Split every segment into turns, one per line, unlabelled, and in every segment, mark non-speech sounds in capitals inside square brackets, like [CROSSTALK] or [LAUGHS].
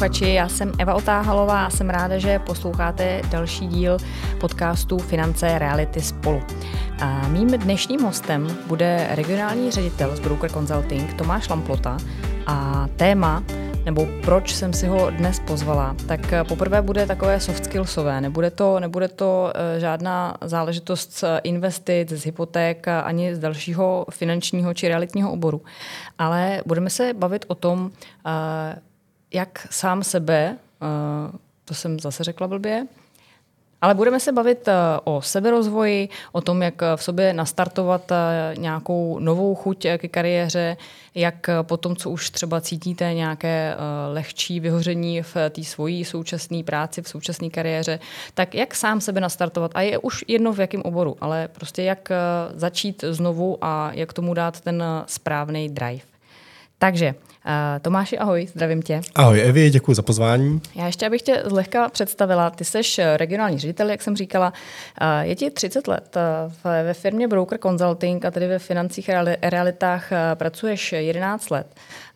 posluchači, já jsem Eva Otáhalová a jsem ráda, že posloucháte další díl podcastu Finance reality spolu. A mým dnešním hostem bude regionální ředitel z Broker Consulting Tomáš Lamplota a téma nebo proč jsem si ho dnes pozvala, tak poprvé bude takové soft skillsové. Nebude to, nebude to eh, žádná záležitost z investic, z hypoték ani z dalšího finančního či realitního oboru. Ale budeme se bavit o tom, eh, jak sám sebe, eh, to jsem zase řekla blbě, ale budeme se bavit eh, o seberozvoji, o tom, jak v sobě nastartovat eh, nějakou novou chuť ke kariéře, jak po tom, co už třeba cítíte nějaké lehčí vyhoření v té svojí současné práci, v současné kariéře, tak jak sám sebe nastartovat. A je už jedno v jakém oboru, ale prostě jak začít znovu a jak tomu dát ten správný drive. Takže Tomáši, ahoj, zdravím tě.
Ahoj Evi, děkuji za pozvání.
Já ještě abych tě zlehka představila. Ty jsi regionální ředitel, jak jsem říkala. Uh, je ti 30 let. Ve firmě Broker Consulting a tedy ve financích a realitách pracuješ 11 let.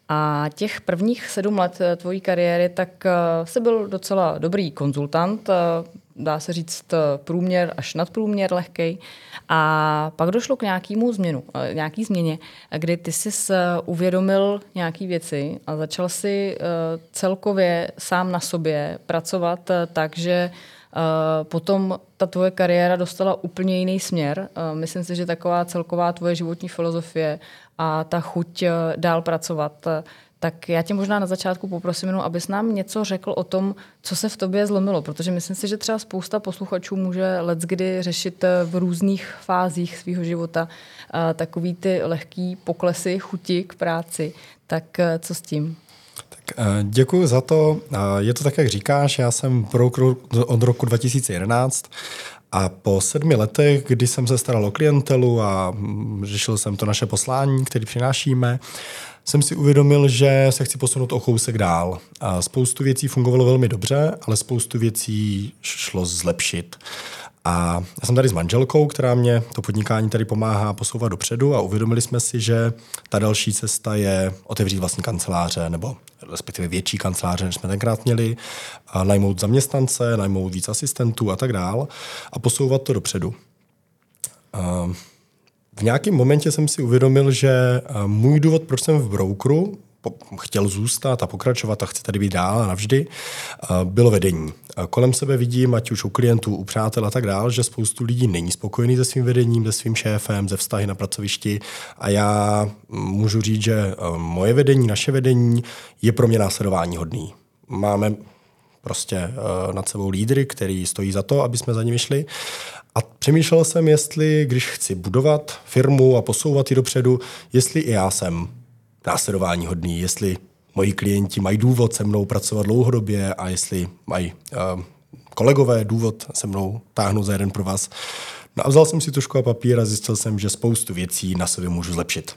A těch prvních sedm let tvojí kariéry, tak jsi byl docela dobrý konzultant, dá se říct průměr až nadprůměr lehkej. A pak došlo k nějakému změnu, eh, nějaký změně, kdy ty jsi uvědomil nějaké věci a začal si eh, celkově sám na sobě pracovat eh, tak, že potom ta tvoje kariéra dostala úplně jiný směr. Myslím si, že taková celková tvoje životní filozofie a ta chuť dál pracovat tak já tě možná na začátku poprosím jenom, abys nám něco řekl o tom, co se v tobě zlomilo, protože myslím si, že třeba spousta posluchačů může kdy řešit eh, v různých fázích svého života uh, takový ty lehký poklesy chuti k práci. Tak uh, co s tím?
Tak, děkuji za to. Je to tak, jak říkáš, já jsem broker od roku 2011 a po sedmi letech, kdy jsem se staral o klientelu a mm, řešil jsem to naše poslání, které přinášíme, jsem si uvědomil, že se chci posunout o kousek dál. A spoustu věcí fungovalo velmi dobře, ale spoustu věcí šlo zlepšit. A já jsem tady s manželkou, která mě to podnikání tady pomáhá posouvat dopředu a uvědomili jsme si, že ta další cesta je otevřít vlastní kanceláře nebo respektive větší kanceláře, než jsme tenkrát měli, a najmout zaměstnance, najmout víc asistentů a tak dál a posouvat to dopředu. A v nějakém momentě jsem si uvědomil, že eh, můj důvod, proč jsem v brokeru chtěl zůstat a pokračovat a chci tady být dál a navždy, eh, bylo vedení. Kolem sebe vidím, ať už u klientů, u přátel a tak dál, že spoustu lidí není spokojený se svým vedením, se svým šéfem, ze vztahy na pracovišti a já můžu říct, že eh, moje vedení, naše vedení je pro mě následování hodný. Máme prostě nad sebou lídry, který stojí za to, aby jsme za nimi šli a přemýšlel jsem, jestli, když chci budovat firmu a posouvat ji dopředu, jestli i já jsem následování hodný, jestli moji klienti mají důvod se mnou pracovat dlouhodobě a jestli mají uh, kolegové důvod se mnou táhnout za jeden pro vás. No a vzal jsem si tušku a papír a zjistil jsem, že spoustu věcí na sobě můžu zlepšit.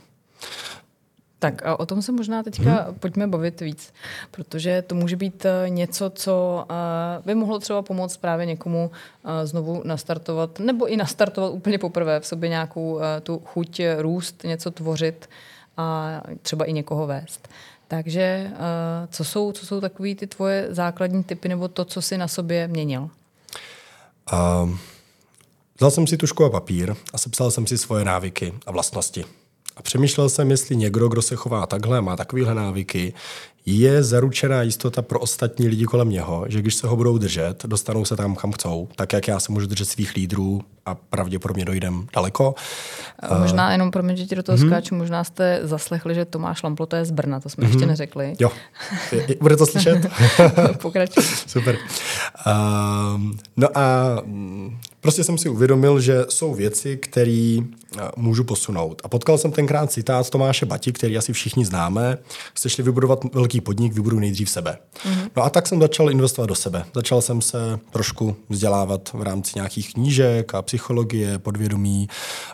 Tak a o tom se možná teďka hmm. pojďme bavit víc, protože to může být eh, něco, co eh, by mohlo třeba pomoct právě někomu eh, znovu nastartovat, nebo i nastartovat úplně poprvé v sobě nějakou tu chuť růst, něco tvořit a třeba i někoho vést. Takže co jsou, co jsou takové ty tvoje základní typy nebo to, co jsi na sobě měnil?
Um, vzal jsem si tušku a papír a sepsal jsem si svoje návyky a vlastnosti. A přemýšlel jsem, jestli někdo, kdo se chová takhle, má takovéhle návyky, je zaručená jistota pro ostatní lidi kolem něho, že když se ho budou držet, dostanou se tam, kam chcou, tak jak já se můžu držet svých lídrů a pravděpodobně dojdem daleko.
A možná jenom pro mě, že ti do toho mm-hmm. skáču, možná jste zaslechli, že Tomáš Lamplo to je z Brna, to jsme mm-hmm. ještě neřekli.
Jo, bude to slyšet? [LAUGHS]
Pokračuj. [LAUGHS]
Super. Uh, no a mm, prostě jsem si uvědomil, že jsou věci, které můžu posunout. A potkal jsem tenkrát citát Tomáše Bati, který asi všichni známe. Chceš-li vybudovat velký podnik, vybuduj nejdřív sebe. Mm-hmm. No a tak jsem začal investovat do sebe. Začal jsem se trošku vzdělávat v rámci nějakých knížek a psychologie, podvědomí.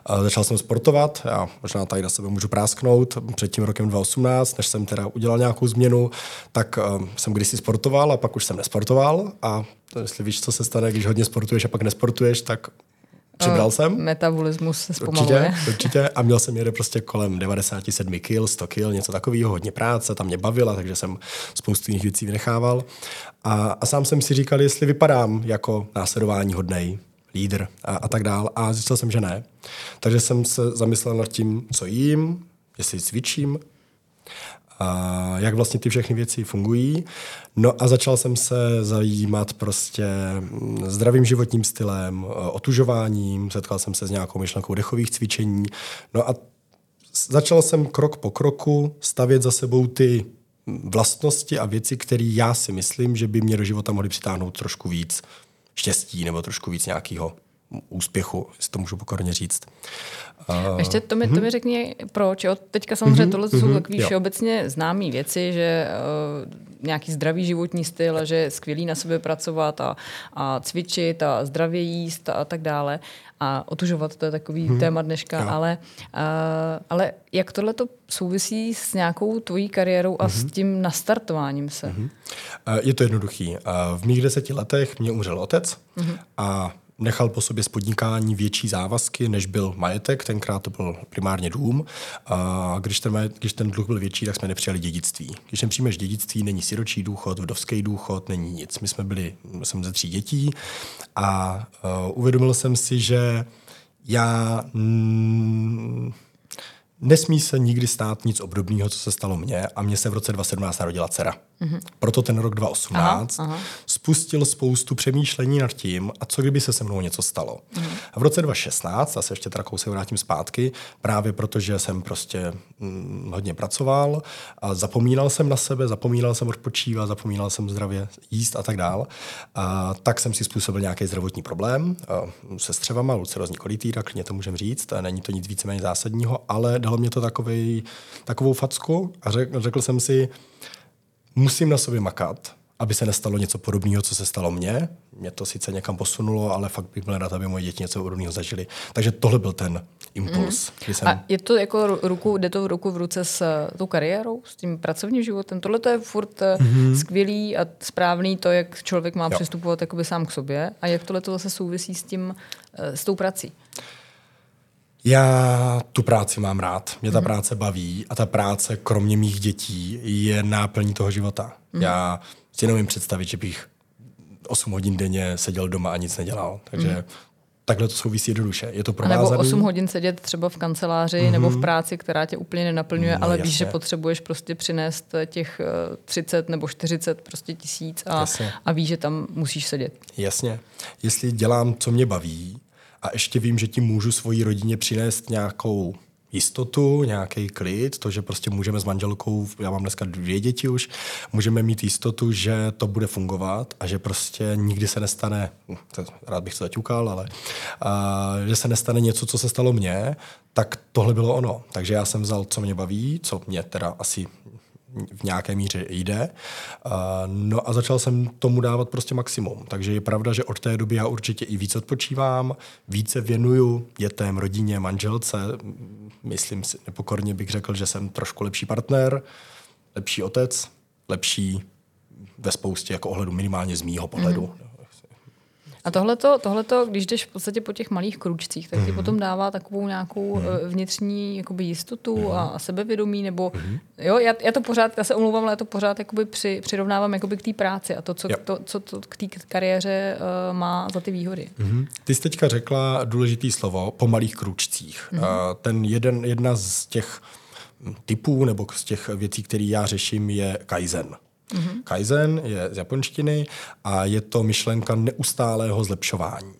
A začal jsem sportovat. Já možná tady na sebe můžu prásknout. Před tím rokem 2018, než jsem teda udělal nějakou změnu, tak uh, jsem kdysi sportoval a pak už jsem nesportoval. A jestli víš, co se stane, když hodně sportuješ a pak nesportuješ, tak Přibral jsem.
Metabolismus se zpomaluje.
Určitě, určitě. [LAUGHS] A měl jsem jede prostě kolem 97 kg, 100 kg, něco takového, hodně práce, tam mě bavila, takže jsem spoustu jiných věcí vynechával. A, a sám jsem si říkal, jestli vypadám jako následování hodnej lídr a, a tak dál. A zjistil jsem, že ne. Takže jsem se zamyslel nad tím, co jím, jestli cvičím, a jak vlastně ty všechny věci fungují. No a začal jsem se zajímat prostě zdravým životním stylem, otužováním, setkal jsem se s nějakou myšlenkou dechových cvičení. No a začal jsem krok po kroku stavět za sebou ty vlastnosti a věci, které já si myslím, že by mě do života mohly přitáhnout trošku víc štěstí nebo trošku víc nějakého úspěchu, jestli to můžu pokorně říct.
Uh, Ještě to mi, to mi mhm. řekni, proč. Jo? Teďka samozřejmě uh-huh, tohle jsou uh-huh, takové všeobecně známé věci, že uh, nějaký zdravý životní styl a že je skvělý na sebe pracovat a, a cvičit a zdravě jíst a, a tak dále. A otužovat, to je takový uh-huh. téma dneška. Ale, uh, ale jak tohle to souvisí s nějakou tvojí kariérou a uh-huh. s tím nastartováním se? Uh-huh.
Uh, je to jednoduchý. Uh, v mých deseti letech mě umřel otec uh-huh. a nechal po sobě z podnikání větší závazky, než byl majetek. Tenkrát to byl primárně dům. A když ten, majet, když ten dluh byl větší, tak jsme nepřijali dědictví. Když nepřijmeš dědictví, není siročí důchod, vdovský důchod, není nic. My jsme byli, jsem ze tří dětí a uh, uvědomil jsem si, že já mm, Nesmí se nikdy stát nic obdobného, co se stalo mně a mně se v roce 2017 narodila dcera. Mm-hmm. Proto ten rok 2018 aha, aha. spustil spoustu přemýšlení nad tím, a co kdyby se se mnou něco stalo. Mm-hmm. A v roce 2016, a se ještě teda kousek vrátím zpátky, právě protože jsem prostě hm, hodně pracoval a zapomínal jsem na sebe, zapomínal jsem odpočívat, zapomínal jsem zdravě jíst a tak dál, a tak jsem si způsobil nějaký zdravotní problém a se střevama, lucerozní kolitýra, klidně to můžeme říct, a není to nic víceméně zásadního, ale dalo mě to takovej, takovou facku a řekl, řekl jsem si, musím na sobě makat, aby se nestalo něco podobného, co se stalo mně. Mě to sice někam posunulo, ale fakt bych byl rád, aby moje děti něco podobného zažili. Takže tohle byl ten impuls.
Mm. Jsem... A je to jako ruku, jde to ruku v ruce s uh, tou kariérou, s tím pracovním životem? Tohle to je furt mm-hmm. skvělý a správný to, jak člověk má jo. přistupovat jakoby sám k sobě a jak tohle to zase souvisí s tím, uh, s tou prací?
Já tu práci mám rád, mě ta mm. práce baví a ta práce, kromě mých dětí, je náplní toho života. Mm. Já si nevím představit, že bych 8 hodin denně seděl doma a nic nedělal. Takže mm. takhle to souvisí jednoduše. Je to provázaný.
A nebo 8 hodin sedět třeba v kanceláři mm-hmm. nebo v práci, která tě úplně nenaplňuje, no, ale jasně. víš, že potřebuješ prostě přinést těch 30 nebo 40 prostě tisíc a, a víš, že tam musíš sedět.
Jasně. Jestli dělám, co mě baví, a ještě vím, že tím můžu svoji rodině přinést nějakou jistotu, nějaký klid, to, že prostě můžeme s manželkou, já mám dneska dvě děti už, můžeme mít jistotu, že to bude fungovat a že prostě nikdy se nestane, hm, rád bych to zaťukal, ale a, že se nestane něco, co se stalo mně, tak tohle bylo ono. Takže já jsem vzal, co mě baví, co mě teda asi v nějaké míře jde. No a začal jsem tomu dávat prostě maximum. Takže je pravda, že od té doby já určitě i víc odpočívám, více věnuju dětem, rodině, manželce. Myslím si, nepokorně bych řekl, že jsem trošku lepší partner, lepší otec, lepší ve spoustě jako ohledu minimálně z mýho pohledu. Mm.
A tohleto, tohleto, když jdeš v podstatě po těch malých kručcích, tak ti mm-hmm. potom dává takovou nějakou mm-hmm. vnitřní jakoby jistotu mm-hmm. a sebevědomí, nebo mm-hmm. jo, já, já, to pořád, já se omlouvám, ale já to pořád jakoby při, přirovnávám jakoby k té práci a to, co, to, co to k té kariéře uh, má za ty výhody.
Mm-hmm. Ty jsi teďka řekla důležité slovo po malých kručcích. Mm-hmm. Uh, ten jeden, jedna z těch typů nebo z těch věcí, které já řeším, je Kaizen. Mm-hmm. Kaizen je z japonštiny a je to myšlenka neustálého zlepšování.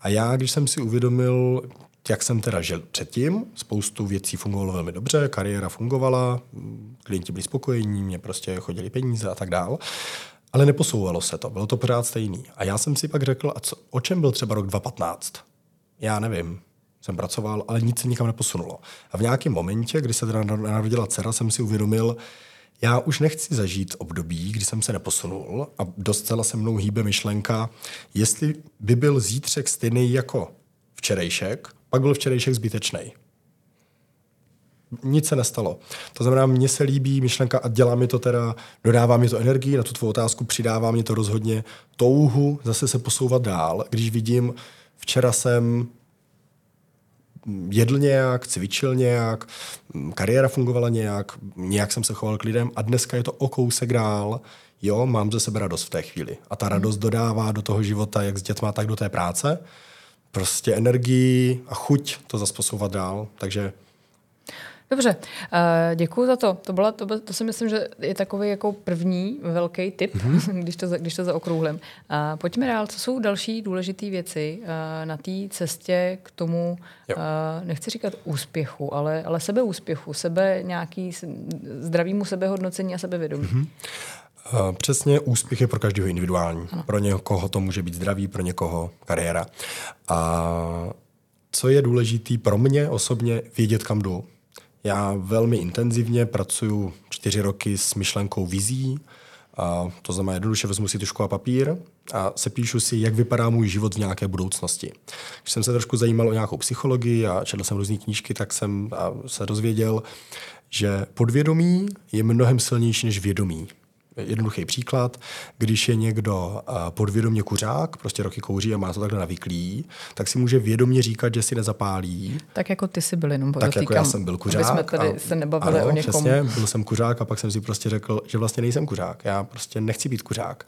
A já, když jsem si uvědomil, jak jsem teda žil předtím, spoustu věcí fungovalo velmi dobře, kariéra fungovala, klienti byli spokojení, mě prostě chodili peníze a tak dál, ale neposouvalo se to, bylo to pořád stejný. A já jsem si pak řekl, a co, o čem byl třeba rok 2015? Já nevím, jsem pracoval, ale nic se nikam neposunulo. A v nějakém momentě, kdy se teda narodila dcera, jsem si uvědomil, já už nechci zažít období, kdy jsem se neposunul a docela se mnou hýbe myšlenka, jestli by byl zítřek stejný jako včerejšek, pak byl včerejšek zbytečný. Nic se nestalo. To znamená, mně se líbí myšlenka a dělá mi to teda, dodává mi to energii, na tu tvou otázku přidává mi to rozhodně touhu zase se posouvat dál. Když vidím, včera jsem jedl nějak, cvičil nějak, kariéra fungovala nějak, nějak jsem se choval k lidem a dneska je to o kousek dál. Jo, mám ze sebe radost v té chvíli. A ta radost dodává do toho života, jak s dětma, tak do té práce. Prostě energii a chuť to zase posouvat dál. Takže
Dobře, uh, děkuji za to. To, byla, to, byl, to si myslím, že je takový jako první velký tip, mm-hmm. [LAUGHS] když, to, když to zaokrouhlím. Uh, pojďme dál, co jsou další důležité věci uh, na té cestě k tomu, uh, nechci říkat úspěchu, ale, ale sebeúspěchu, sebe nějaký zdravýmu sebehodnocení a sebevědomí. Mm-hmm.
Přesně, úspěch je pro každého individuální. Ano. Pro někoho to může být zdraví, pro někoho kariéra. A co je důležité pro mě osobně, vědět, kam jdu. Já velmi intenzivně pracuji čtyři roky s myšlenkou vizí, a to znamená, jednoduše vezmu si tušku a papír a sepíšu si, jak vypadá můj život v nějaké budoucnosti. Když jsem se trošku zajímal o nějakou psychologii a četl jsem různé knížky, tak jsem se dozvěděl, že podvědomí je mnohem silnější než vědomí jednoduchý příklad, když je někdo podvědomě kuřák, prostě roky kouří a má to takhle navyklý, tak si může vědomě říkat, že si nezapálí.
Tak jako ty jsi byl jenom
Tak jako já jsem byl kuřák.
jsme tady a, se nebavili
ano,
o někom.
Přesně, byl jsem kuřák a pak jsem si prostě řekl, že vlastně nejsem kuřák. Já prostě nechci být kuřák.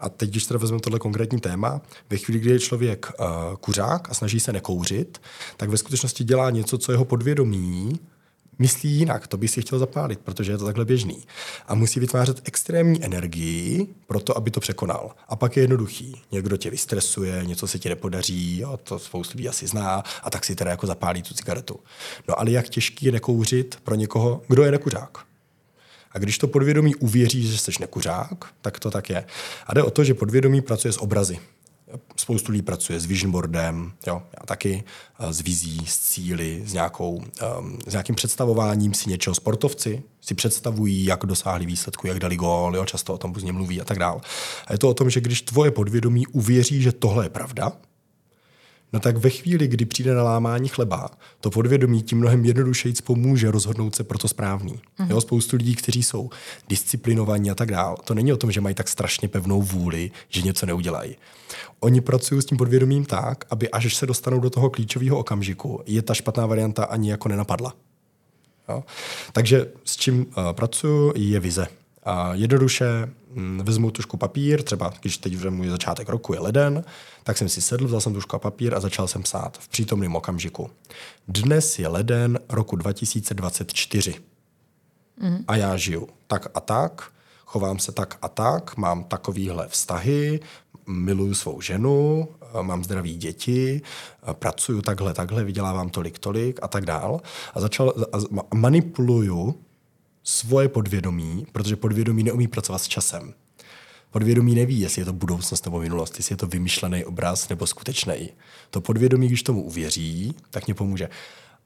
A teď, když teda vezmeme tohle konkrétní téma, ve chvíli, kdy je člověk uh, kuřák a snaží se nekouřit, tak ve skutečnosti dělá něco, co jeho podvědomí myslí jinak, to by si chtěl zapálit, protože je to takhle běžný. A musí vytvářet extrémní energii pro to, aby to překonal. A pak je jednoduchý. Někdo tě vystresuje, něco se ti nepodaří, jo, to spoustu lidí asi zná, a tak si teda jako zapálí tu cigaretu. No ale jak těžký je nekouřit pro někoho, kdo je nekuřák? A když to podvědomí uvěří, že jsi nekuřák, tak to tak je. A jde o to, že podvědomí pracuje s obrazy. Spoustu lidí pracuje s vision boardem, jo, já taky, s vizí, s cíly, s, nějakou, um, s nějakým představováním si něčeho. Sportovci si představují, jak dosáhli výsledku, jak dali gól, jo, často o tom různě mluví a tak dále. A je to o tom, že když tvoje podvědomí uvěří, že tohle je pravda, No tak ve chvíli, kdy přijde na lámání chleba, to podvědomí tím mnohem jednodušeji pomůže rozhodnout se pro to správný. Mm. Jo, spoustu lidí, kteří jsou disciplinovaní a tak dál, to není o tom, že mají tak strašně pevnou vůli, že něco neudělají. Oni pracují s tím podvědomím tak, aby až se dostanou do toho klíčového okamžiku, je ta špatná varianta ani jako nenapadla. Jo? Takže s čím uh, pracuji, je vize. A jednoduše hm, vezmu tušku papír, třeba když teď můj začátek roku je leden, tak jsem si sedl, vzal jsem tušku a papír a začal jsem psát v přítomném okamžiku. Dnes je leden roku 2024. Mm. A já žiju tak a tak, chovám se tak a tak, mám takovýhle vztahy, miluju svou ženu, mám zdraví děti, pracuju takhle, takhle, vydělávám tolik, tolik a tak dál. A začal a manipuluju svoje podvědomí, protože podvědomí neumí pracovat s časem. Podvědomí neví, jestli je to budoucnost nebo minulost, jestli je to vymyšlený obraz nebo skutečný. To podvědomí, když tomu uvěří, tak mě pomůže.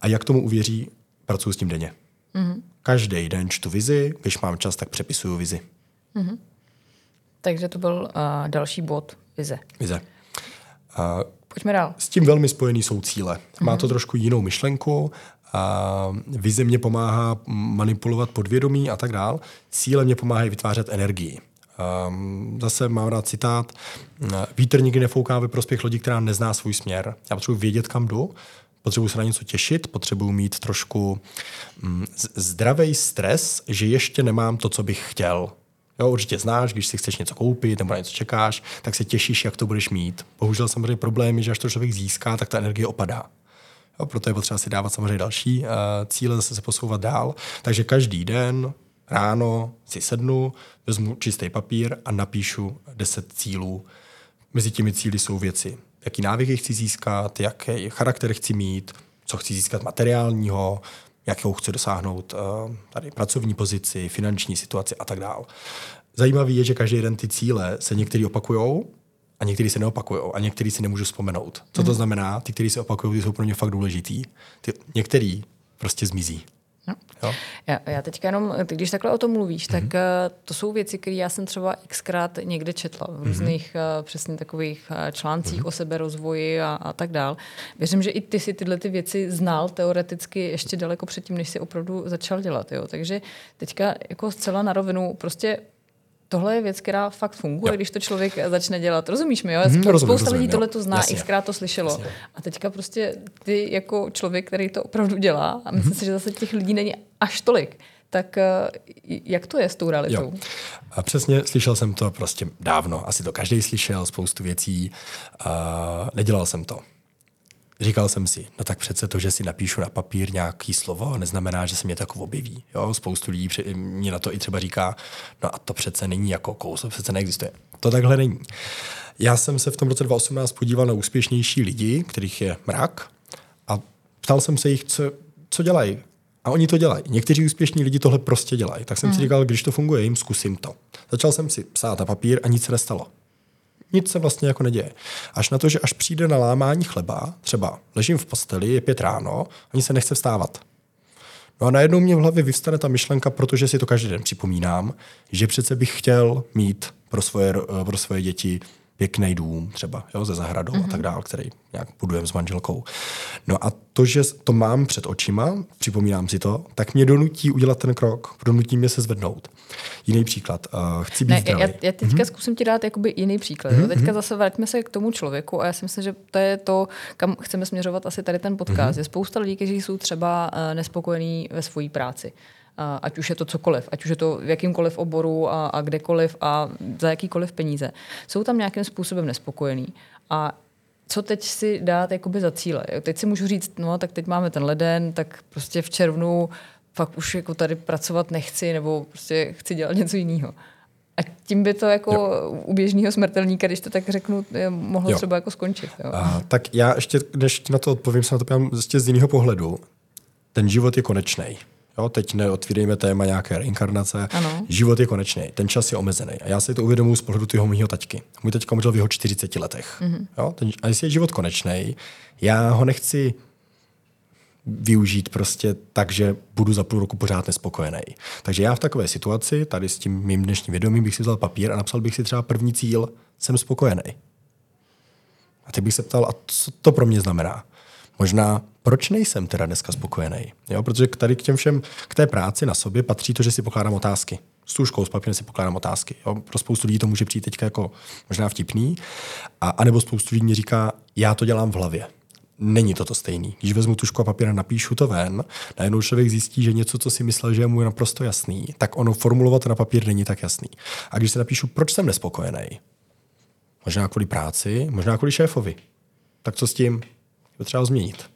A jak tomu uvěří, pracuji s tím denně. Mm-hmm. Každý den čtu vizi, když mám čas, tak přepisuju vizi. Mm-hmm.
Takže to byl uh, další bod vize.
Vize.
Uh, Pojďme dál.
S tím velmi spojený jsou cíle. Má to trošku jinou myšlenku vize mě pomáhá manipulovat podvědomí a tak dál. Cíle mě pomáhají vytvářet energii. Um, zase mám rád citát. Vítr nikdy nefouká ve prospěch lodi, která nezná svůj směr. Já potřebuji vědět, kam jdu, potřebuji se na něco těšit, potřebuji mít trošku mm, zdravý stres, že ještě nemám to, co bych chtěl. Jo, určitě znáš, když si chceš něco koupit nebo na něco čekáš, tak se těšíš, jak to budeš mít. Bohužel samozřejmě problém je, že až to člověk získá, tak ta energie opadá. Jo, proto je potřeba si dávat samozřejmě další uh, cíle, zase se posouvat dál. Takže každý den ráno si sednu, vezmu čistý papír a napíšu 10 cílů. Mezi těmi cíly jsou věci, jaký návyky chci získat, jaký charakter chci mít, co chci získat materiálního, jakou chci dosáhnout uh, tady pracovní pozici, finanční situaci a tak dále. Zajímavé je, že každý den ty cíle se některý opakují a některý se neopakují a některý si nemůžu vzpomenout. Co to hmm. znamená? Ty, který se opakují, jsou pro mě fakt důležitý. Ty, některý prostě zmizí.
No. Jo. Já, já teďka jenom, když takhle o tom mluvíš, mm-hmm. tak uh, to jsou věci, které já jsem třeba xkrát někde četla v různých mm-hmm. uh, přesně takových uh, článcích mm-hmm. o seberozvoji a, a tak dál. Věřím, že i ty si tyhle ty věci znal teoreticky ještě daleko předtím, než si opravdu začal dělat. Jo? Takže teďka jako zcela na rovinu prostě tohle je věc, která fakt funguje, jo. když to člověk začne dělat. Rozumíš mi, jo?
Hmm,
Spousta
rozumím,
lidí
rozumím,
tohle to zná,
Jasně.
xkrát to slyšelo.
Jasně.
A teďka prostě ty jako člověk, který to opravdu dělá, a myslím si, že zase těch lidí není až tolik, tak eh, jak to je s tou realitou?
Jo. A přesně, slyšel jsem to prostě dávno. Asi to každý slyšel, spoustu věcí. A nedělal jsem to. Říkal jsem si, no tak přece to, že si napíšu na papír nějaký slovo, neznamená, že se mě to jako objeví. Jo? Spoustu lidí mě na to i třeba říká, no a to přece není jako kousek, přece neexistuje. To takhle není. Já jsem se v tom roce 2018 podíval na úspěšnější lidi, kterých je mrak, a ptal jsem se jich, co, co dělají. A oni to dělají. Někteří úspěšní lidi tohle prostě dělají. Tak jsem si říkal, když to funguje, jim zkusím to. Začal jsem si psát na papír a nic se nestalo. Nic se vlastně jako neděje. Až na to, že až přijde na lámání chleba, třeba ležím v posteli, je pět ráno, ani se nechce vstávat. No a najednou mě v hlavě vyvstane ta myšlenka, protože si to každý den připomínám, že přece bych chtěl mít pro svoje, pro svoje děti pěkný dům, třeba jo, ze zahradou mm-hmm. a tak dále, který nějak budujeme s manželkou. No a to, že to mám před očima, připomínám si to, tak mě donutí udělat ten krok, donutí mě se zvednout. Jiný příklad. Uh, chci být
Ne,
zdravý.
já, já teďka mm-hmm. zkusím ti dát jakoby jiný příklad. Mm-hmm. Teďka zase vraťme se k tomu člověku a já si myslím, že to je to, kam chceme směřovat asi tady ten podcast. Mm-hmm. Je spousta lidí, kteří jsou třeba uh, nespokojení ve své práci. Uh, ať už je to cokoliv, ať už je to v jakýmkoliv oboru a, a kdekoliv a za jakýkoliv peníze. Jsou tam nějakým způsobem nespokojení. A co teď si dát jakoby za cíle? Teď si můžu říct, no tak teď máme ten leden, tak prostě v červnu fakt už jako tady pracovat nechci nebo prostě chci dělat něco jiného. A tím by to jako jo. u běžného smrtelníka, když to tak řeknu, mohlo
Jo.
třeba jako skončit. Jo.
A, tak já ještě, než na to odpovím, se na to ještě z jiného pohledu. Ten život je konečný. Jo, teď neotvírejme téma nějaké reinkarnace.
Ano.
Život je konečný, ten čas je omezený. A já si to uvědomuji z pohledu toho mého taťky. Můj taťka umřel v jeho 40 letech. Mm-hmm. Jo, ten, a jestli je život konečný, já ho nechci využít prostě tak, že budu za půl roku pořád nespokojený. Takže já v takové situaci, tady s tím mým dnešním vědomím, bych si vzal papír a napsal bych si třeba první cíl, jsem spokojený. A teď bych se ptal, a co to pro mě znamená? Možná, proč nejsem teda dneska spokojený? Jo, protože tady k těm všem, k té práci na sobě patří to, že si pokládám otázky. S tuškou, s papírem si pokládám otázky. Jo? Pro spoustu lidí to může přijít teďka jako možná vtipný, a, anebo spoustu lidí mě říká, já to dělám v hlavě. Není to to stejný. Když vezmu tušku a papír a napíšu to ven, najednou člověk zjistí, že něco, co si myslel, že je mu naprosto jasný, tak ono formulovat na papír není tak jasný. A když se napíšu, proč jsem nespokojený, Možná kvůli práci, možná kvůli šéfovi. Tak co s tím? Je třeba ho změnit.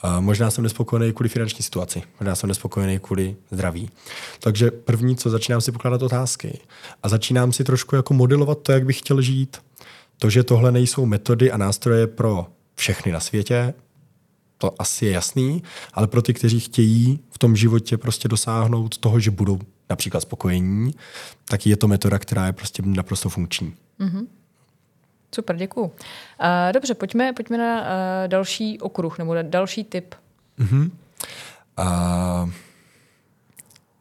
A možná jsem nespokojený kvůli finanční situaci, možná jsem nespokojený kvůli zdraví. Takže první, co začínám si pokládat otázky a začínám si trošku jako modelovat to, jak bych chtěl žít. To, že tohle nejsou metody a nástroje pro všechny na světě, to asi je jasný, ale pro ty, kteří chtějí v tom životě prostě dosáhnout toho, že budou například spokojení, tak je to metoda, která je prostě naprosto funkční.
Super, děkuju. Uh, dobře, pojďme, pojďme na uh, další okruh nebo na další typ.
A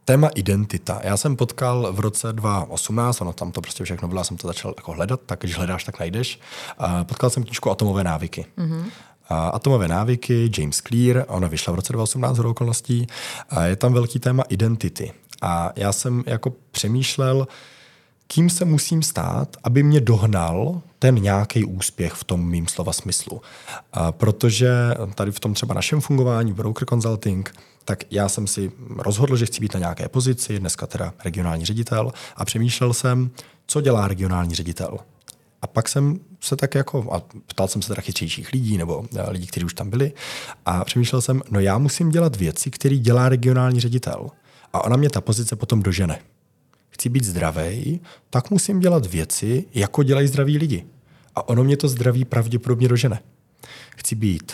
téma identita. Já jsem potkal v roce 2018, ono tam to prostě všechno bylo, já jsem to začal jako hledat, tak když hledáš, tak najdeš. A potkal jsem knížku Atomové návyky. Mm-hmm. A Atomové návyky, James Clear, ona vyšla v roce 2018 z okolností. A je tam velký téma identity. A já jsem jako přemýšlel, kým se musím stát, aby mě dohnal ten nějaký úspěch v tom mým slova smyslu. A protože tady v tom třeba našem fungování, broker consulting, tak já jsem si rozhodl, že chci být na nějaké pozici, dneska teda regionální ředitel, a přemýšlel jsem, co dělá regionální ředitel. A pak jsem se tak jako, a ptal jsem se teda chytřejších lidí nebo eh, lidí, kteří už tam byli, a přemýšlel jsem, no já musím dělat věci, které dělá regionální ředitel. A ona mě ta pozice potom dožene chci být zdravý, tak musím dělat věci, jako dělají zdraví lidi. A ono mě to zdraví pravděpodobně dožene. Chci být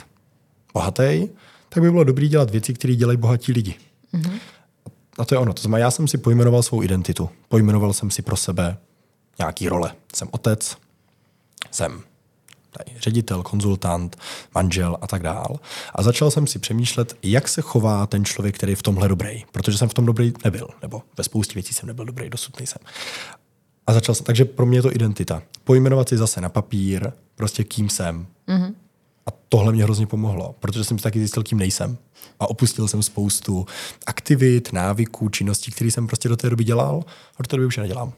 bohatý, tak by bylo dobré dělat věci, které dělají bohatí lidi. Mm-hmm. A to je ono. To znamená, já jsem si pojmenoval svou identitu. Pojmenoval jsem si pro sebe nějaký role. Jsem otec, jsem ředitel, konzultant, manžel a tak dál. A začal jsem si přemýšlet, jak se chová ten člověk, který je v tomhle dobrý. Protože jsem v tom dobrý nebyl, nebo ve spoustě věcí jsem nebyl dobrý, dosud nejsem. A začal jsem, takže pro mě je to identita. Pojmenovat si zase na papír, prostě kým jsem. Mm-hmm. A tohle mě hrozně pomohlo, protože jsem si taky zjistil, kým nejsem. A opustil jsem spoustu aktivit, návyků, činností, které jsem prostě do té doby dělal a do té doby už je nedělám.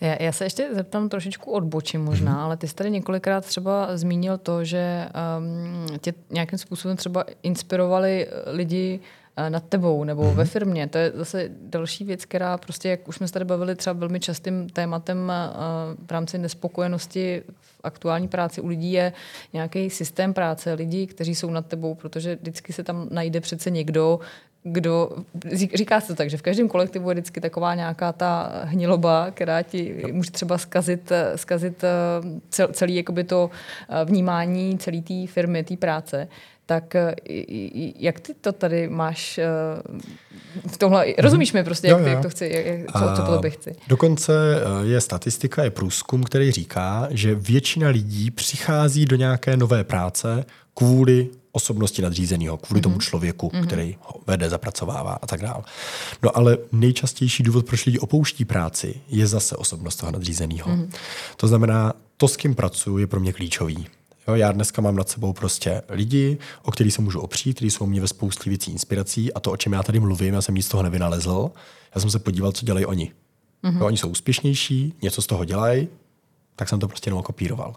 Já, já se ještě zeptám trošičku odbočím možná, mm-hmm. ale ty jsi tady několikrát třeba zmínil to, že um, tě nějakým způsobem třeba inspirovali lidi uh, nad tebou nebo mm-hmm. ve firmě. To je zase další věc, která prostě, jak už jsme se tady bavili, třeba velmi častým tématem uh, v rámci nespokojenosti v aktuální práci u lidí je nějaký systém práce lidí, kteří jsou nad tebou, protože vždycky se tam najde přece někdo, kdo, říká se to tak, že v každém kolektivu je vždycky taková nějaká ta hniloba, která ti může třeba zkazit, zkazit eh, celý jakoby to eh, vnímání celé té firmy, té práce. Tak eh, jak ty to tady máš v tomhle, rozumíš mi prostě, jak, jo, jo. jak to chci, jak, co, co by chci?
Dokonce je statistika, je průzkum, který říká, že většina lidí přichází do nějaké nové práce kvůli osobnosti nadřízeného, kvůli mm-hmm. tomu mhm. člověku, mm-hmm. který ho vede, zapracovává a tak dále. No ale nejčastější důvod, proč lidi opouští práci, je zase osobnost toho nadřízeného. Mm-hmm. To znamená, to, s kým pracuji, je pro mě klíčový. Jo, já dneska mám nad sebou prostě lidi, o kterých se můžu opřít, kteří jsou mě ve spoustě věcí inspirací a to, o čem já tady mluvím, já jsem nic z toho nevynalezl. Já jsem se podíval, co dělají oni. Mm-hmm. Jo, oni jsou úspěšnější, něco z toho dělají, tak jsem to prostě jenom kopíroval.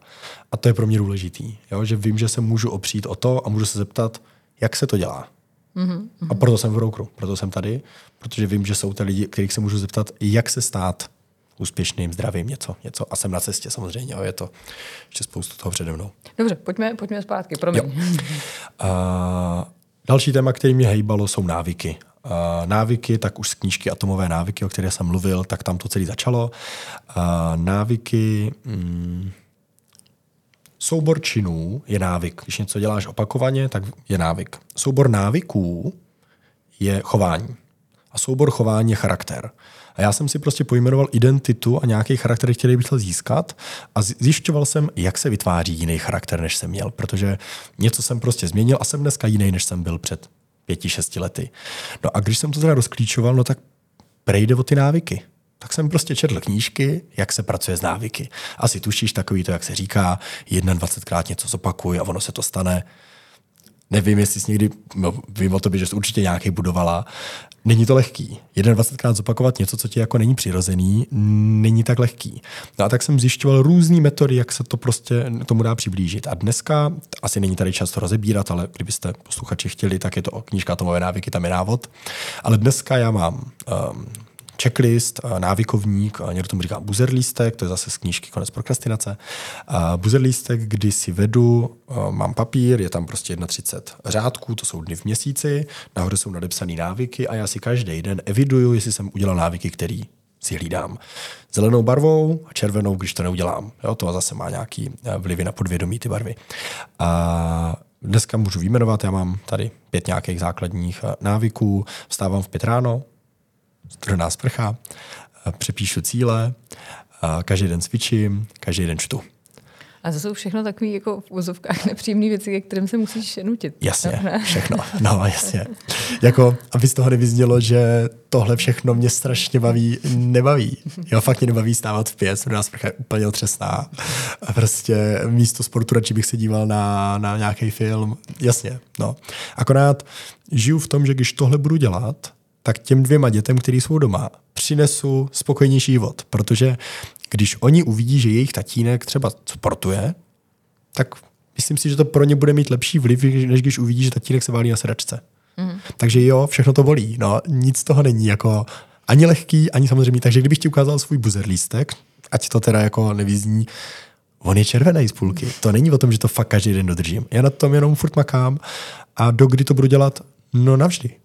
A to je pro mě důležitý, jo? že vím, že se můžu opřít o to a můžu se zeptat, jak se to dělá. Mm-hmm. A proto jsem v brokeru, proto jsem tady, protože vím, že jsou ty lidi, kterých se můžu zeptat, jak se stát úspěšným, zdravým, něco, něco. A jsem na cestě samozřejmě, jo? je to ještě spoustu toho přede mnou.
Dobře, pojďme, pojďme zpátky, promiň. Jo. [LAUGHS]
A, další téma, který mě hejbalo, jsou návyky návyky, tak už z knížky Atomové návyky, o které jsem mluvil, tak tam to celé začalo. návyky, mm, soubor činů je návyk. Když něco děláš opakovaně, tak je návyk. Soubor návyků je chování. A soubor chování je charakter. A já jsem si prostě pojmenoval identitu a nějaký charakter, který bych chtěl získat a zjišťoval jsem, jak se vytváří jiný charakter, než jsem měl, protože něco jsem prostě změnil a jsem dneska jiný, než jsem byl před pěti, šesti lety. No a když jsem to teda rozklíčoval, no tak prejde o ty návyky. Tak jsem prostě četl knížky, jak se pracuje s návyky. Asi tušíš takový to, jak se říká, 21krát něco zopakuj a ono se to stane. Nevím, jestli jsi někdy, no, vím o tobě, že jsi určitě nějaký budovala. Není to lehký. 21krát zopakovat něco, co ti jako není přirozený, není tak lehký. No a tak jsem zjišťoval různé metody, jak se to prostě tomu dá přiblížit. A dneska, asi není tady čas to rozebírat, ale kdybyste posluchači chtěli, tak je to knížka Tomové návyky, tam je návod. Ale dneska já mám um, checklist, eh, návykovník, eh, někdo tomu říká buzerlístek, to je zase z knížky Konec prokrastinace. Buzerlístek, kdy si vedu, eh, mám papír, je tam prostě 31 řádků, to jsou dny v měsíci, nahoře jsou nadepsané návyky a já si každý den eviduju, jestli jsem udělal návyky, který si hlídám. Zelenou barvou a červenou, když to neudělám. Jo, to zase má nějaký vlivy na podvědomí ty barvy. A dneska můžu vyjmenovat, já mám tady pět nějakých základních návyků. Vstávám v pět ráno, studená sprcha, přepíšu cíle, každý den cvičím, každý den čtu.
A to jsou všechno takové jako v úzovkách nepříjemné věci, ke kterým se musíš nutit.
Jasně, [LAUGHS] všechno. No, jasně. jako, aby z toho nevyznělo, že tohle všechno mě strašně baví, nebaví. Jo, fakt mě nebaví stávat v pět, studená sprcha je úplně otřesná. A prostě místo sportu radši bych se díval na, na nějaký film. Jasně, no. Akorát žiju v tom, že když tohle budu dělat, tak těm dvěma dětem, který jsou doma, přinesu spokojenější život. Protože když oni uvidí, že jejich tatínek třeba sportuje, tak myslím si, že to pro ně bude mít lepší vliv, než když uvidí, že tatínek se válí na sedačce. Mm. Takže jo, všechno to volí. No, nic z toho není jako ani lehký, ani samozřejmě. Takže kdybych ti ukázal svůj buzerlístek, ať to teda jako nevyzní, on je červený z půlky. To není o tom, že to fakt každý den dodržím. Já na tom jenom furt makám a dokdy to budu dělat? No navždy.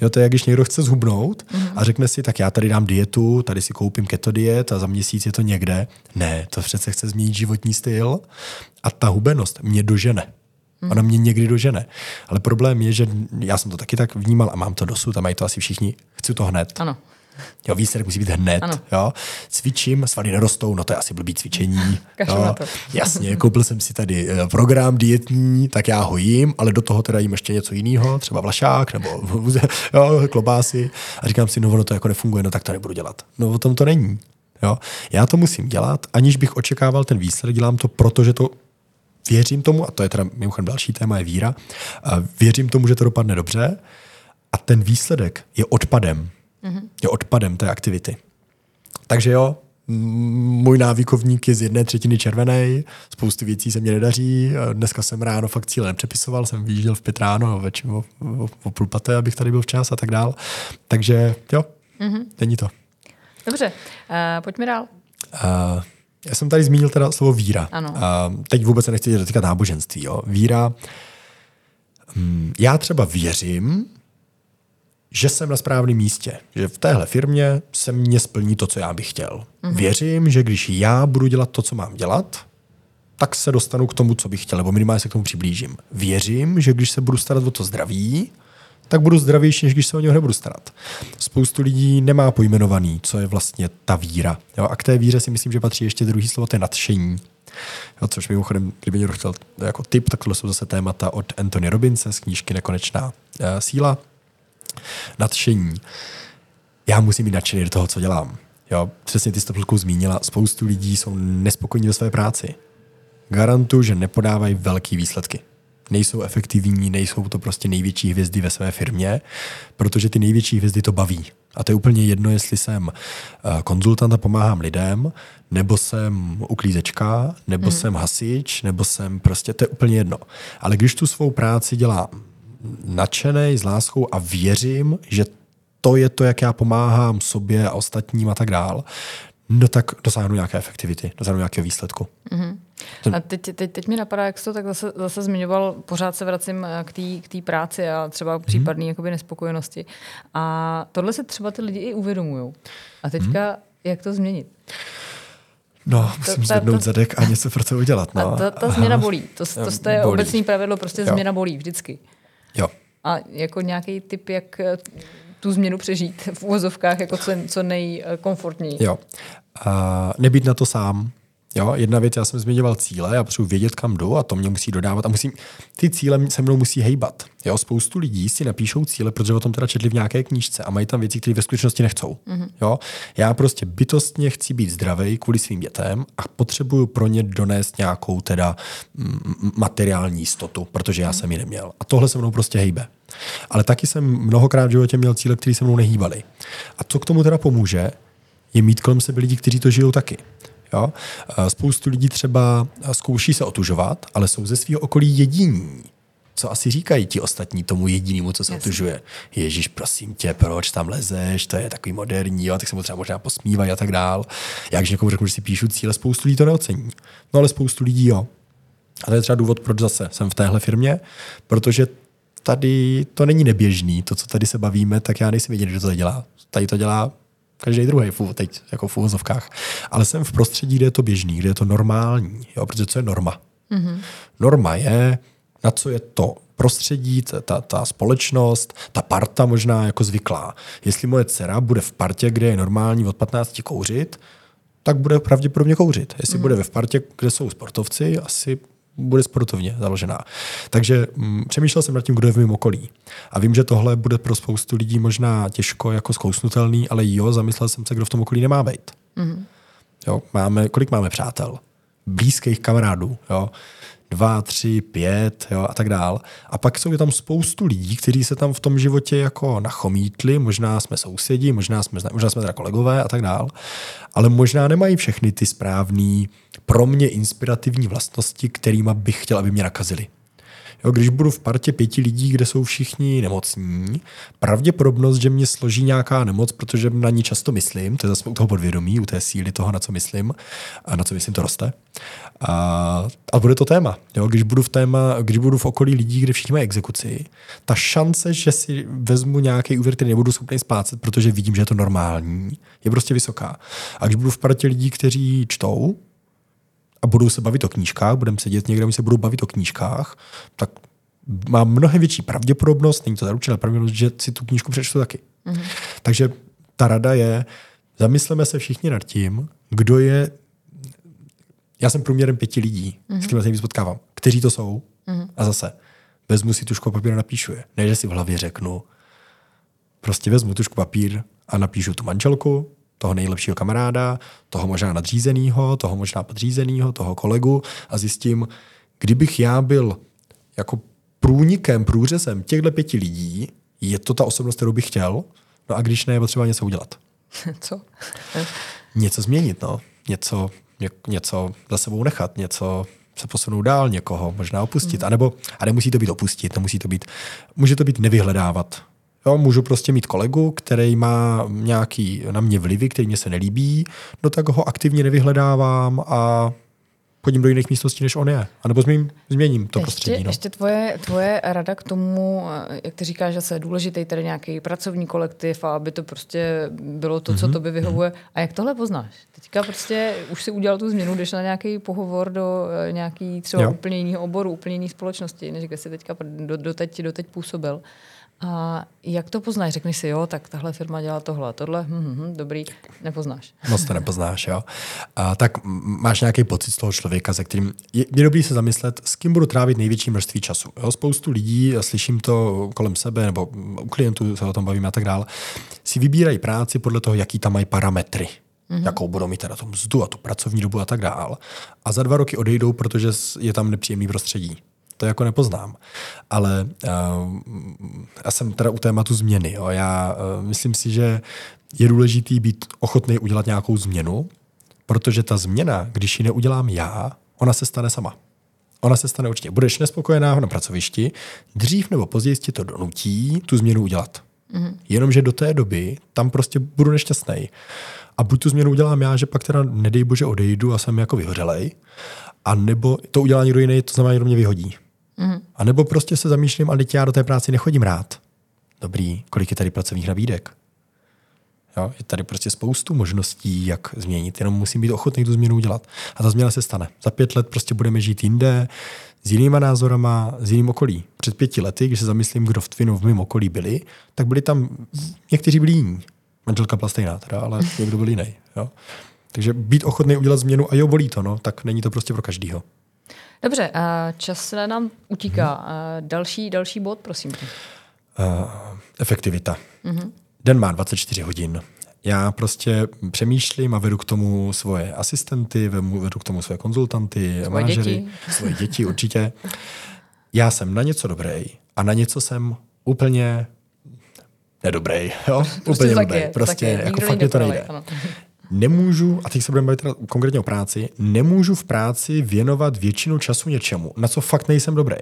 Jo, to je, jak když někdo chce zhubnout mm-hmm. a řekne si, tak já tady dám dietu, tady si koupím keto diet a za měsíc je to někde. Ne, to přece chce změnit životní styl a ta hubenost mě dožene. Mm. Ona mě někdy dožene. Ale problém je, že já jsem to taky tak vnímal a mám to dosud a mají to asi všichni. Chci to hned.
Ano.
Jo, výsledek musí být hned. Ano. Jo. Cvičím, svaly nerostou, no to je asi blbý cvičení. [LAUGHS]
jo. [LAUGHS]
Jasně, koupil jsem si tady eh, program dietní, tak já ho jím, ale do toho teda jím ještě něco jiného, třeba vlašák nebo jo, klobásy. A říkám si, no ono to jako nefunguje, no tak to nebudu dělat. No o tom to není. Jo. Já to musím dělat, aniž bych očekával ten výsledek, dělám to, protože to věřím tomu, a to je teda mimochodem další téma, je víra, věřím tomu, že to dopadne dobře a ten výsledek je odpadem. Mm-hmm. Je odpadem té aktivity. Takže jo, můj návykovník je z jedné třetiny červený, spoustu věcí se mě nedaří, dneska jsem ráno fakt cíle nepřepisoval, jsem vyjížděl v pět ráno, večer o, o, o půl paté, abych tady byl včas a tak dál. Takže jo, mm-hmm. není to.
Dobře, uh, pojďme dál.
Uh, já jsem tady zmínil teda slovo víra.
Ano.
Uh, teď vůbec se nechci dotýkat náboženství. Jo. Víra, um, já třeba věřím, že jsem na správném místě, že v téhle firmě se mě splní to, co já bych chtěl. Mm-hmm. Věřím, že když já budu dělat to, co mám dělat, tak se dostanu k tomu, co bych chtěl, nebo minimálně se k tomu přiblížím. Věřím, že když se budu starat o to zdraví, tak budu zdravější, než když se o něho nebudu starat. Spoustu lidí nemá pojmenovaný, co je vlastně ta víra. Jo? A k té víře si myslím, že patří ještě druhý slovo, to je nadšení. Jo, což mimochodem, kdyby někdo chtěl jako tip, tak tohle jsou zase témata od Anthony Robinse z knížky Nekonečná uh, síla. Nadšení. Já musím být nadšený do toho, co dělám. Jo, přesně ty jsi to zmínila, spoustu lidí jsou nespokojení ve své práci. Garantuju, že nepodávají velké výsledky nejsou efektivní, nejsou to prostě největší hvězdy ve své firmě, protože ty největší hvězdy to baví. A to je úplně jedno, jestli jsem eh, konzultant a pomáhám lidem, nebo jsem uklízečka, nebo hmm. jsem hasič, nebo jsem prostě, to je úplně jedno. Ale když tu svou práci dělám nadšený, s láskou a věřím, že to je to, jak já pomáhám sobě a ostatním a tak dál, no tak dosáhnu nějaké efektivity, dosáhnu nějakého výsledku. Mm-hmm.
A teď, teď, teď mi napadá, jak jsi to tak zase, zase zmiňoval, pořád se vracím eh, k té práci a třeba mm-hmm. případné jakoby nespokojenosti. A tohle se třeba ty lidi i uvědomují. A teďka, mm-hmm. jak to změnit?
No, musím zvednout zadek a něco pro to udělat. No.
A ta, ta změna bolí. To, to, to je bolí. obecný pravidlo, prostě jo. změna bolí vždycky. A jako nějaký typ, jak eh, tu změnu přežít v úvozovkách jako co, co nejkomfortněji.
Jo. A nebýt na to sám. Jo, jedna věc, já jsem zmiňoval cíle, já potřebuji vědět, kam jdu a to mě musí dodávat a musím, ty cíle se mnou musí hejbat. Jo, spoustu lidí si napíšou cíle, protože o tom teda četli v nějaké knížce a mají tam věci, které ve skutečnosti nechcou. Mm-hmm. Jo, já prostě bytostně chci být zdravý kvůli svým dětem a potřebuju pro ně donést nějakou teda materiální jistotu, protože já mm-hmm. jsem ji neměl. A tohle se mnou prostě hejbe. Ale taky jsem mnohokrát v životě měl cíle, které se mnou nehýbaly. A co k tomu teda pomůže, je mít kolem sebe lidi, kteří to žijou taky. Jo? Spoustu lidí třeba zkouší se otužovat, ale jsou ze svého okolí jediní. Co asi říkají ti ostatní tomu jedinému, co se Jasně. otužuje? Ježíš, prosím tě, proč tam lezeš, to je takový moderní, jo? tak se mu třeba možná posmívají a tak dál. Já když někomu řeknu, že si píšu cíle, spoustu lidí to neocení. No ale spoustu lidí jo. A to je třeba důvod, proč zase jsem v téhle firmě, protože tady to není neběžný, to, co tady se bavíme, tak já nejsem jediný, kdo to dělá. Tady to dělá každý druhý, teď jako v úvozovkách. Ale jsem v prostředí, kde je to běžný, kde je to normální, jo, protože co je norma? Mm-hmm. Norma je, na co je to prostředí, ta, ta společnost, ta parta možná jako zvyklá. Jestli moje dcera bude v partě, kde je normální od 15 kouřit, tak bude pravděpodobně kouřit. Jestli mm. bude ve partě, kde jsou sportovci, asi bude sportovně založená. Takže mm, přemýšlel jsem nad tím, kdo je v mém okolí. A vím, že tohle bude pro spoustu lidí možná těžko jako zkousnutelný, ale jo, zamyslel jsem se, kdo v tom okolí nemá být. Mm-hmm. Jo, máme, kolik máme přátel? Blízkých kamarádů. Jo? dva, tři, pět jo, a tak dál. A pak jsou tam spoustu lidí, kteří se tam v tom životě jako nachomítli, možná jsme sousedi, možná jsme, možná jsme teda kolegové a tak dál, ale možná nemají všechny ty správné, pro mě inspirativní vlastnosti, kterými bych chtěl, aby mě nakazili. Jo, když budu v partě pěti lidí, kde jsou všichni nemocní, pravděpodobnost, že mě složí nějaká nemoc, protože na ní často myslím, to je zase u toho podvědomí, u té síly toho, na co myslím, a na co myslím, to roste. A, a bude to téma. Jo, když, budu v téma, když budu v okolí lidí, kde všichni mají exekuci, ta šance, že si vezmu nějaký úvěr, který nebudu schopný splácet, protože vidím, že je to normální, je prostě vysoká. A když budu v partě lidí, kteří čtou, a budou se bavit o knížkách, budeme sedět někde, se budou bavit o knížkách, tak má mnohem větší pravděpodobnost, není to zaručená pravděpodobnost, že si tu knížku přečtu taky. Mm-hmm. Takže ta rada je, zamysleme se všichni nad tím, kdo je, já jsem průměrem pěti lidí, mm-hmm. s kterými se potkávám, kteří to jsou mm-hmm. a zase vezmu si tušku papír a napíšu je. Ne, že si v hlavě řeknu, prostě vezmu tušku papír a napíšu tu manželku, toho nejlepšího kamaráda, toho možná nadřízeného, toho možná podřízeného, toho kolegu a zjistím, kdybych já byl jako průnikem, průřezem těchto pěti lidí, je to ta osobnost, kterou bych chtěl, no a když ne, je potřeba něco udělat. [LAUGHS]
Co?
něco změnit, no. Něco, ně, něco za sebou nechat, něco se posunout dál, někoho možná opustit. Mm. A nebo, a nemusí to být opustit, nemusí to být, může to být nevyhledávat. Jo, můžu prostě mít kolegu, který má nějaký na mě vlivy, který mě se nelíbí, no tak ho aktivně nevyhledávám a chodím do jiných místností, než on je. A nebo změním, změním to
ještě,
prostředí. No.
Ještě tvoje, tvoje rada k tomu, eh, jak ty říkáš, že se je důležitý tady nějaký pracovní kolektiv a aby to prostě bylo to, co mm-hmm. tobě vyhovuje. Mm-hmm. A jak tohle poznáš? Teďka prostě už si udělal tu změnu, jdeš na nějaký pohovor do eh, nějaký třeba jo. úplně jiného oboru, úplně jiné společnosti, než kde jsi teďka do, doteď, doteď působil. A jak to poznáš? Řekneš si, jo, tak tahle firma dělá tohle, tohle, hm, hm, hm, dobrý, nepoznáš.
Moc to nepoznáš, jo. A, tak máš nějaký pocit z toho člověka, se kterým je, je dobrý se zamyslet, s kým budu trávit největší množství času. Jo, spoustu lidí, slyším to kolem sebe, nebo u klientů se o tom bavíme a tak dále, si vybírají práci podle toho, jaký tam mají parametry. Mm-hmm. Jakou budou mít teda tu mzdu a tu pracovní dobu a tak dále. A za dva roky odejdou, protože je tam nepříjemný prostředí to jako nepoznám. Ale uh, já jsem teda u tématu změny. Jo. Já uh, myslím si, že je důležitý být ochotný udělat nějakou změnu, protože ta změna, když ji neudělám já, ona se stane sama. Ona se stane určitě. Budeš nespokojená na pracovišti, dřív nebo později ti to donutí tu změnu udělat. Mm-hmm. Jenomže do té doby tam prostě budu nešťastný. A buď tu změnu udělám já, že pak teda nedej bože odejdu a jsem jako vyhořelej, a nebo to udělá někdo jiný, to znamená, že mě vyhodí. Mm. A nebo prostě se zamýšlím, ale já do té práce nechodím rád. Dobrý, kolik je tady pracovních nabídek? Jo, je tady prostě spoustu možností, jak změnit, jenom musím být ochotný tu změnu udělat. A ta změna se stane. Za pět let prostě budeme žít jinde, s jinýma názorama, s jiným okolí. Před pěti lety, když se zamyslím, kdo v Twinu v mém okolí byli, tak byli tam, někteří byli jiní. Manželka byla stejná teda, ale někdo byl jiný. Jo. Takže být ochotný udělat změnu a jo, bolí to, no, tak není to prostě pro každýho.
Dobře, čas nám utíká. Hmm. Další, další bod, prosím.
Uh, efektivita. Mm-hmm. Den má 24 hodin. Já prostě přemýšlím a vedu k tomu svoje asistenty, vedu k tomu svoje konzultanty, svoje manažery, děti. svoje děti [LAUGHS] určitě. Já jsem na něco dobrý a na něco jsem úplně nedobrý. Jo? Prostě úplně
nedobrý. Prostě
jako fakt mě to nejde. Ano nemůžu, a teď se budeme bavit konkrétně o práci, nemůžu v práci věnovat většinu času něčemu, na co fakt nejsem dobrý.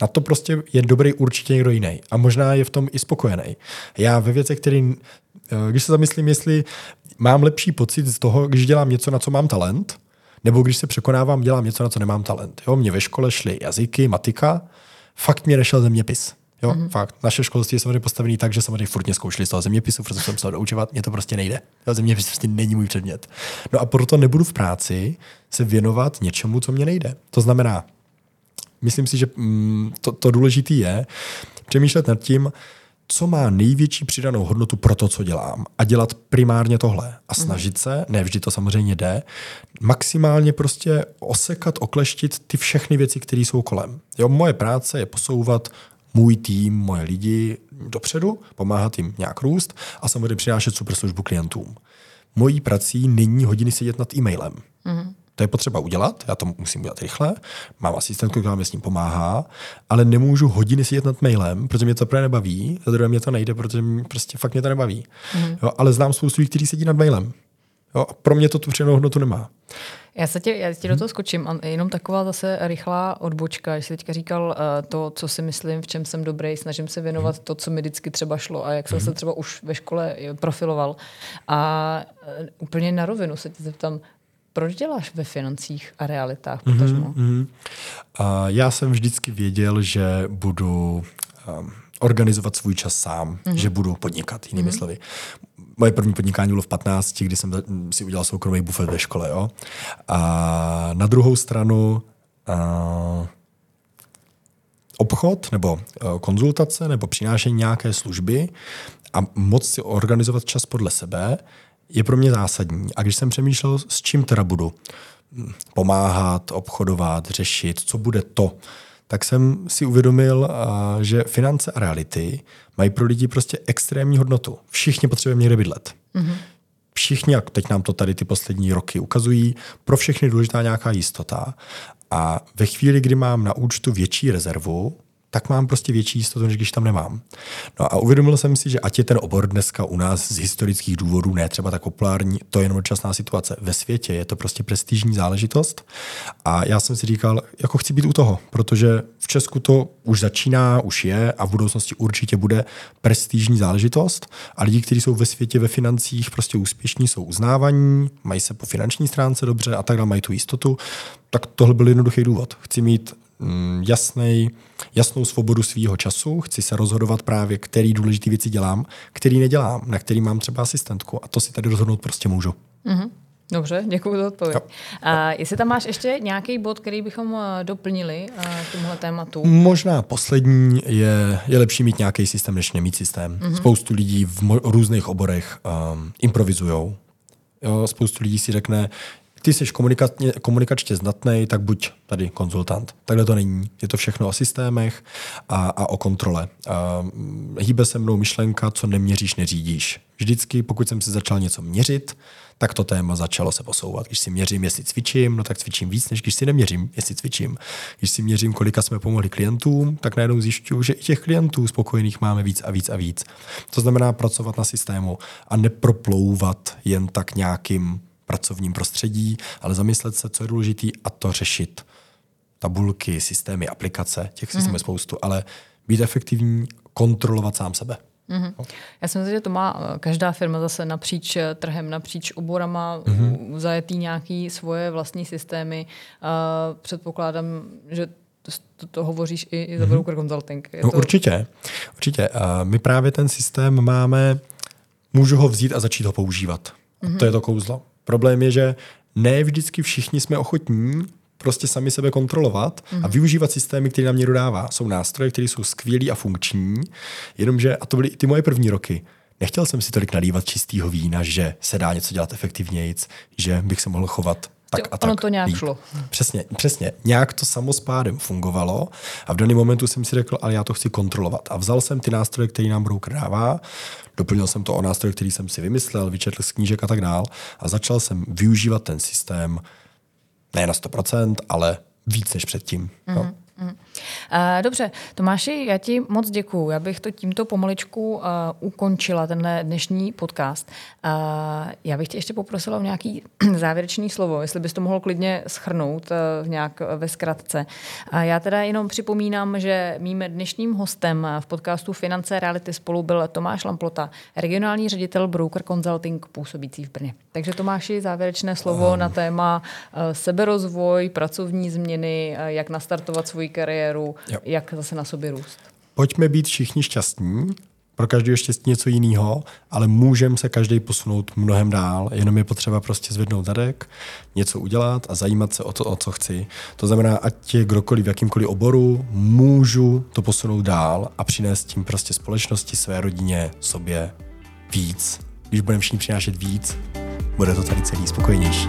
Na to prostě je dobrý určitě někdo jiný. A možná je v tom i spokojený. Já ve věcech, který, eh, když se zamyslím, jestli mám lepší pocit z toho, když dělám něco, na co mám talent, nebo když se překonávám, dělám něco, na co nemám talent. Jo, mě ve škole šly jazyky, matika, fakt mě nešel zeměpis. Jo, mm-hmm. fakt. Naše školství je samozřejmě postavené tak, že samozřejmě furt mě zkoušeli z toho zeměpisu, protože jsem se doučovat, mě to prostě nejde. Jo, zeměpis prostě není můj předmět. No a proto nebudu v práci se věnovat něčemu, co mě nejde. To znamená, myslím si, že mm, to, to důležité je přemýšlet nad tím, co má největší přidanou hodnotu pro to, co dělám a dělat primárně tohle a mhm. snažit se, ne vždy to samozřejmě jde, maximálně prostě osekat, okleštit ty všechny věci, které jsou kolem. Jo, moje práce je posouvat můj tým, moje lidi dopředu, pomáhat jim nějak růst a samozřejmě přinášet super službu klientům. Mojí prací není hodiny sedět nad e-mailem. Mm-hmm. To je potřeba udělat, já to musím udělat rychle. Mám asistentku, která mi s ním pomáhá, ale nemůžu hodiny sedět nad mailem, protože mě to právě nebaví, za druhé mě to nejde, protože mě prostě fakt mě to nebaví. Mm-hmm. Jo, ale znám spoustu lidí, kteří sedí nad mailem. Jo, a pro mě to tu přidanou hodnotu nemá.
Já se tě, já tě do toho skočím a jenom taková zase rychlá odbočka, že jsi teďka říkal uh, to, co si myslím, v čem jsem dobrý, snažím se věnovat to, co mi vždycky třeba šlo a jak jsem se třeba už ve škole profiloval. A uh, úplně na rovinu se tě zeptám, proč děláš ve financích a realitách? Mm-hmm, mm-hmm.
Uh, já jsem vždycky věděl, že budu um, organizovat svůj čas sám, mm-hmm. že budu podnikat, jinými mm-hmm. slovy moje první podnikání bylo v 15, kdy jsem si udělal soukromý bufet ve škole. Jo? A na druhou stranu a, obchod nebo konzultace nebo přinášení nějaké služby a moc si organizovat čas podle sebe je pro mě zásadní. A když jsem přemýšlel, s čím teda budu hm, pomáhat, obchodovat, řešit, co bude to, tak jsem si uvědomil, že finance a reality mají pro lidi prostě extrémní hodnotu. Všichni potřebujeme někde bydlet. Mm-hmm. všichni, jak teď nám to tady ty poslední roky ukazují, pro všechny důležitá nějaká jistota. A ve chvíli, kdy mám na účtu větší rezervu, tak mám prostě větší jistotu, než když tam nemám. No a uvědomil jsem si, že ať je ten obor dneska u nás z historických důvodů ne třeba tak populární, to je jenom časná situace. Ve světě je to prostě prestižní záležitost a já jsem si říkal, jako chci být u toho, protože v Česku to už začíná, už je a v budoucnosti určitě bude prestižní záležitost a lidi, kteří jsou ve světě ve financích prostě úspěšní, jsou uznávaní, mají se po finanční stránce dobře a tak dále, mají tu jistotu, tak tohle byl jednoduchý důvod. Chci mít jasnej, jasnou svobodu svýho času, chci se rozhodovat právě, který důležité věci dělám, který nedělám, na který mám třeba asistentku a to si tady rozhodnout prostě můžu. Mm-hmm.
Dobře, děkuji za odpověď. A jestli tam máš ještě nějaký bod, který bychom eh, doplnili k eh, tomuhle tématu?
Možná poslední je, je lepší mít nějaký systém, než nemít systém. Mm-hmm. Spoustu lidí v mo- různých oborech um, improvizujou. Jo, spoustu lidí si řekne, ty jsi komunikačně, komunikačně znatný, tak buď tady konzultant. Takhle to není. Je to všechno o systémech a, a o kontrole. A mm, hýbe se mnou myšlenka, co neměříš, neřídíš. Vždycky, pokud jsem si začal něco měřit, tak to téma začalo se posouvat. Když si měřím, jestli cvičím, no tak cvičím víc, než když si neměřím, jestli cvičím. Když si měřím, kolika jsme pomohli klientům, tak najednou zjišťuju, že i těch klientů spokojených máme víc a víc a víc. To znamená pracovat na systému a neproplouvat jen tak nějakým pracovním prostředí, ale zamyslet se, co je důležité a to řešit. Tabulky, systémy, aplikace, těch systémů mm-hmm. je spoustu, ale být efektivní, kontrolovat sám sebe.
Mm-hmm. Já si myslím, že to má eh, každá firma zase napříč eh, trhem, napříč oborama, mm-hmm. zajetý nějaký svoje vlastní systémy. Uh, předpokládám, že to, to hovoříš i, i za mm-hmm. broker consulting.
Je no,
to...
Určitě, určitě. Uh, my právě ten systém máme, můžu ho vzít a začít ho používat. Mm-hmm. A to mhm. je to kouzlo. Problém je, že ne vždycky všichni jsme ochotní prostě sami sebe kontrolovat mm-hmm. a mhm. využívat systémy, které nám někdo dává. Jsou nástroje, které jsou skvělý a funkční, jenomže, a to byly i ty moje první roky, nechtěl jsem si tolik nalívat čistého vína, že se dá něco dělat efektivněji, že bych se mohl chovat tak a tak.
Ono to nějak líp. šlo.
Přesně, přesně. Nějak to samospádem fungovalo a v daný momentu jsem si řekl, ale já to chci kontrolovat. A vzal jsem ty nástroje, které nám broker dává, doplnil jsem to o nástroje, který jsem si vymyslel, vyčetl z knížek a tak dál a začal jsem využívat ten systém ne na 100%, ale víc než předtím. Mm-hmm. No.
Uh, dobře, Tomáši, já ti moc děkuju. Já bych to tímto pomaličku uh, ukončila, tenhle dnešní podcast. Uh, já bych tě ještě poprosila o nějaký [CLEARS THROAT] závěrečný slovo, jestli bys to mohl klidně schrnout uh, nějak ve zkratce. Uh, já teda jenom připomínám, že mým dnešním hostem v podcastu Finance reality spolu byl Tomáš Lamplota, regionální ředitel Broker Consulting působící v Brně. Takže Tomáši, závěrečné slovo um. na téma uh, seberozvoj, pracovní změny, uh, jak nastartovat svůj kariéru, jo. jak zase na sobě růst.
Pojďme být všichni šťastní, pro každého štěstí něco jiného, ale můžeme se každý posunout mnohem dál, jenom je potřeba prostě zvednout zadek, něco udělat a zajímat se o to, o co chci. To znamená, ať je kdokoliv v jakýmkoliv oboru, můžu to posunout dál a přinést tím prostě společnosti, své rodině, sobě víc. Když budeme všichni přinášet víc, bude to tady celý spokojenější.